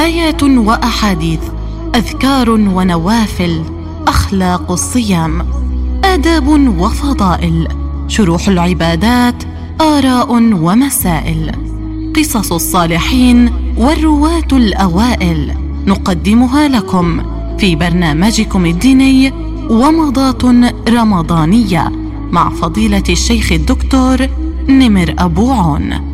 آيات وأحاديث أذكار ونوافل أخلاق الصيام آداب وفضائل شروح العبادات آراء ومسائل قصص الصالحين والرواة الأوائل. نقدمها لكم في برنامجكم الديني ومضات رمضانية مع فضيلة الشيخ الدكتور نمر أبو عون.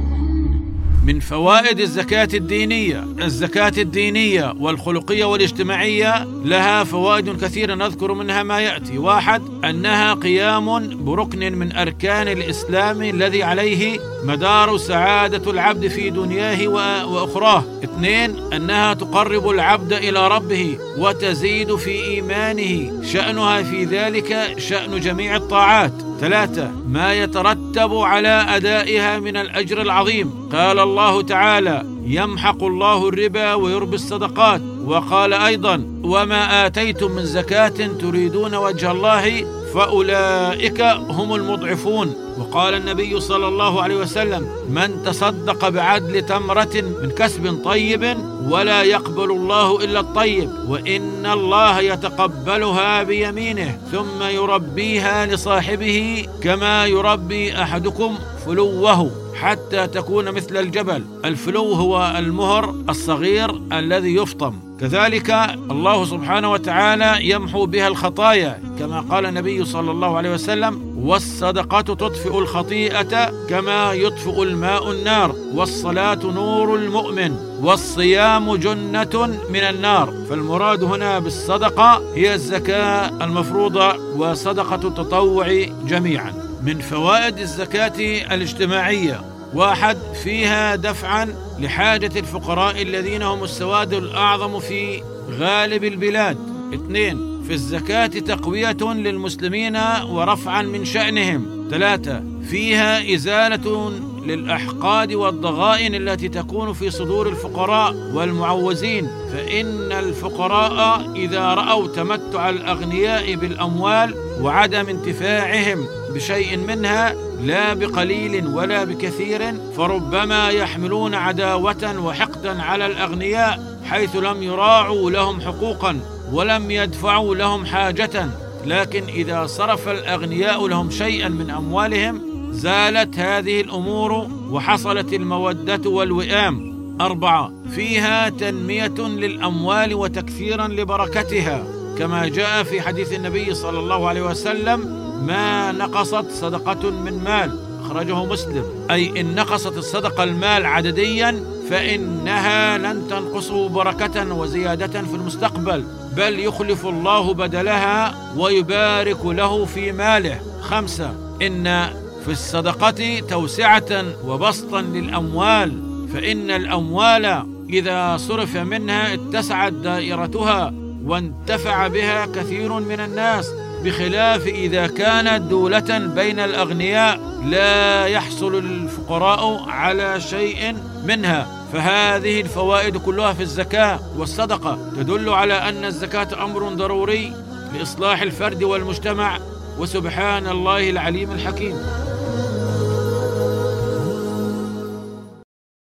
من فوائد الزكاة الدينية. الزكاة الدينية والخلقية والاجتماعية لها فوائد كثيرة نذكر منها ما يأتي. واحد أنها قيام بركن من أركان الإسلام الذي عليه مدار سعادة العبد في دنياه وأخراه. اثنين أنها تقرب العبد إلى ربه وتزيد في إيمانه. شأنها في ذلك شأن جميع الطاعات. ثلاثة ما يترتب على أدائها من الأجر العظيم. قال الله تعالى يمحق الله الربا ويربي الصدقات. وقال أيضا وما آتيتم من زكاة تريدون وجه الله فأولئك هم المضعفون وقال النبي صلى الله عليه وسلم من تصدق بعدل تمرة من كسب طيب ولا يقبل الله إلا الطيب وإن الله يتقبلها بيمينه ثم يربيها لصاحبه كما يربي أحدكم فلوه حتى تكون مثل الجبل الفلو هو المهر الصغير الذي يفطم كذلك الله سبحانه وتعالى يمحو بها الخطايا كما قال النبي صلى الله عليه وسلم والصدقة تطفئ الخطيئة كما يطفئ الماء النار والصلاة نور المؤمن والصيام جنة من النار. فالمراد هنا بالصدقة هي الزكاة المفروضة وصدقة التطوع جميعا. من فوائد الزكاة الاجتماعية واحد فيها دفعا لحاجة الفقراء الذين هم السواد الأعظم في غالب البلاد. اثنين في الزكاة تقوية للمسلمين ورفعا من شأنهم. ثلاثة فيها إزالة للأحقاد والضغائن التي تكون في صدور الفقراء والمعوزين. فإن الفقراء إذا رأوا تمتع الأغنياء بالأموال وعدم انتفاعهم بشيء منها لا بقليل ولا بكثير فربما يحملون عداوة وحقدا على الأغنياء حيث لم يراعوا لهم حقوقا ولم يدفعوا لهم حاجة. لكن إذا صرف الأغنياء لهم شيئا من أموالهم زالت هذه الأمور وحصلت المودة والوئام. أربعة فيها تنمية للأموال وتكثيرا لبركتها كما جاء في حديث النبي صلى الله عليه وسلم ما نقصت صدقة من مال. أخرجه مسلم. أي إن نقصت الصدقة المال عدديا فإنها لن تنقصه بركة وزيادة في المستقبل. بل يخلف الله بدلها ويبارك له في ماله. خمسة. إن في الصدقة توسعة وبسطا للأموال. فإن الأموال إذا صرف منها اتسعت دائرتها وانتفع بها كثير من الناس. بخلاف إذا كانت دولة بين الأغنياء لا يحصل الفقراء على شيء منها. فهذه الفوائد كلها في الزكاة والصدقة. تدل على أن الزكاة أمر ضروري لإصلاح الفرد والمجتمع. وسبحان الله العليم الحكيم.